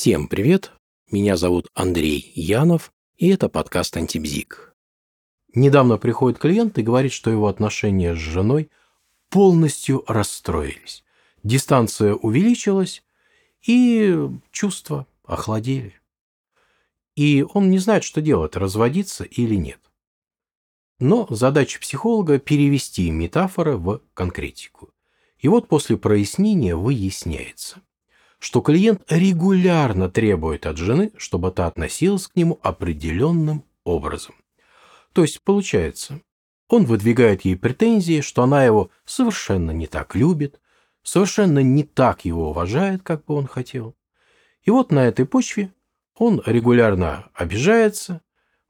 Всем привет! Меня зовут Андрей Янов, и это подкаст «Антибзик». Недавно приходит клиент и говорит, что его отношения с женой полностью расстроились. Дистанция увеличилась, и чувства охладели. И он не знает, что делать, разводиться или нет. Но задача психолога – перевести метафоры в конкретику. И вот после прояснения выясняется – что клиент регулярно требует от жены, чтобы та относилась к нему определенным образом. То есть, получается, он выдвигает ей претензии, что она его совершенно не так любит, совершенно не так его уважает, как бы он хотел. И вот на этой почве он регулярно обижается,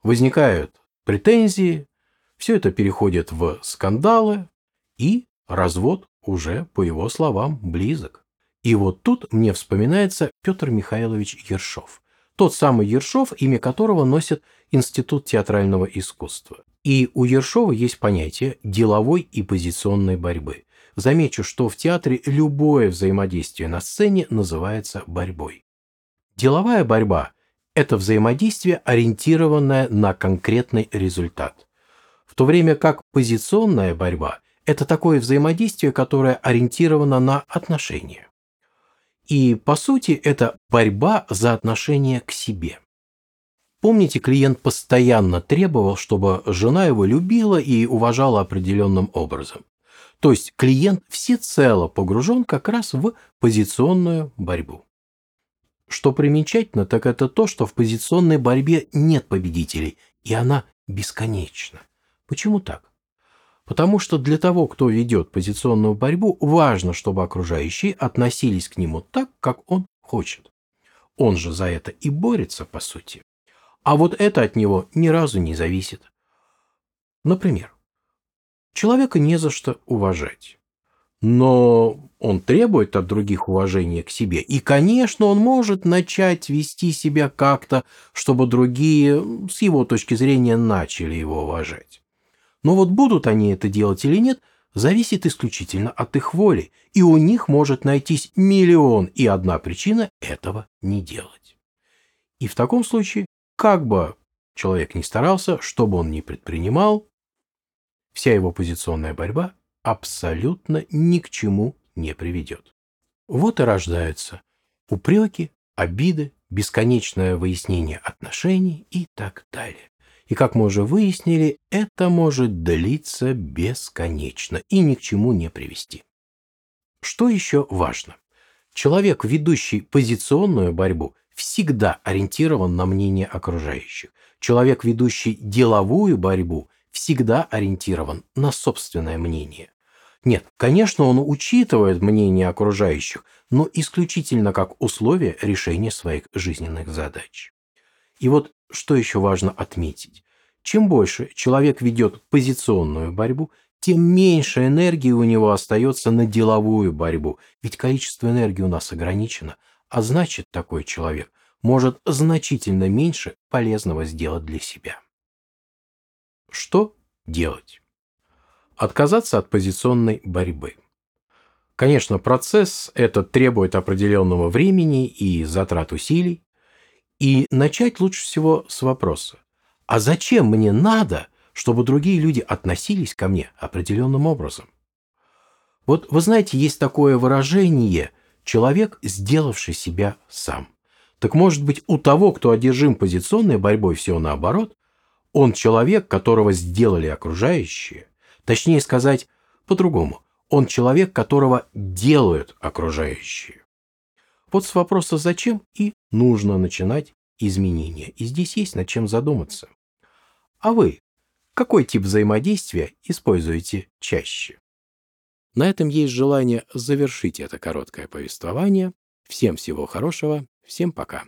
возникают претензии, все это переходит в скандалы, и развод уже, по его словам, близок. И вот тут мне вспоминается Петр Михайлович Ершов. Тот самый Ершов, имя которого носит Институт театрального искусства. И у Ершова есть понятие деловой и позиционной борьбы. Замечу, что в театре любое взаимодействие на сцене называется борьбой. Деловая борьба – это взаимодействие, ориентированное на конкретный результат. В то время как позиционная борьба – это такое взаимодействие, которое ориентировано на отношения. И, по сути, это борьба за отношение к себе. Помните, клиент постоянно требовал, чтобы жена его любила и уважала определенным образом. То есть клиент всецело погружен как раз в позиционную борьбу. Что примечательно, так это то, что в позиционной борьбе нет победителей, и она бесконечна. Почему так? Потому что для того, кто ведет позиционную борьбу, важно, чтобы окружающие относились к нему так, как он хочет. Он же за это и борется, по сути. А вот это от него ни разу не зависит. Например, человека не за что уважать. Но он требует от других уважения к себе. И, конечно, он может начать вести себя как-то, чтобы другие, с его точки зрения, начали его уважать. Но вот будут они это делать или нет, зависит исключительно от их воли, и у них может найтись миллион и одна причина этого не делать. И в таком случае, как бы человек ни старался, что бы он ни предпринимал, вся его позиционная борьба абсолютно ни к чему не приведет. Вот и рождаются упреки, обиды, бесконечное выяснение отношений и так далее. И, как мы уже выяснили, это может длиться бесконечно и ни к чему не привести. Что еще важно? Человек, ведущий позиционную борьбу, всегда ориентирован на мнение окружающих. Человек, ведущий деловую борьбу, всегда ориентирован на собственное мнение. Нет, конечно, он учитывает мнение окружающих, но исключительно как условие решения своих жизненных задач. И вот что еще важно отметить? Чем больше человек ведет позиционную борьбу, тем меньше энергии у него остается на деловую борьбу, ведь количество энергии у нас ограничено, а значит такой человек может значительно меньше полезного сделать для себя. Что делать? Отказаться от позиционной борьбы. Конечно, процесс этот требует определенного времени и затрат усилий, и начать лучше всего с вопроса. А зачем мне надо, чтобы другие люди относились ко мне определенным образом? Вот вы знаете, есть такое выражение «человек, сделавший себя сам». Так может быть, у того, кто одержим позиционной борьбой, все наоборот? Он человек, которого сделали окружающие. Точнее сказать, по-другому. Он человек, которого делают окружающие. Вот с вопроса «зачем» и нужно начинать изменения. И здесь есть над чем задуматься. А вы какой тип взаимодействия используете чаще? На этом есть желание завершить это короткое повествование. Всем всего хорошего, всем пока.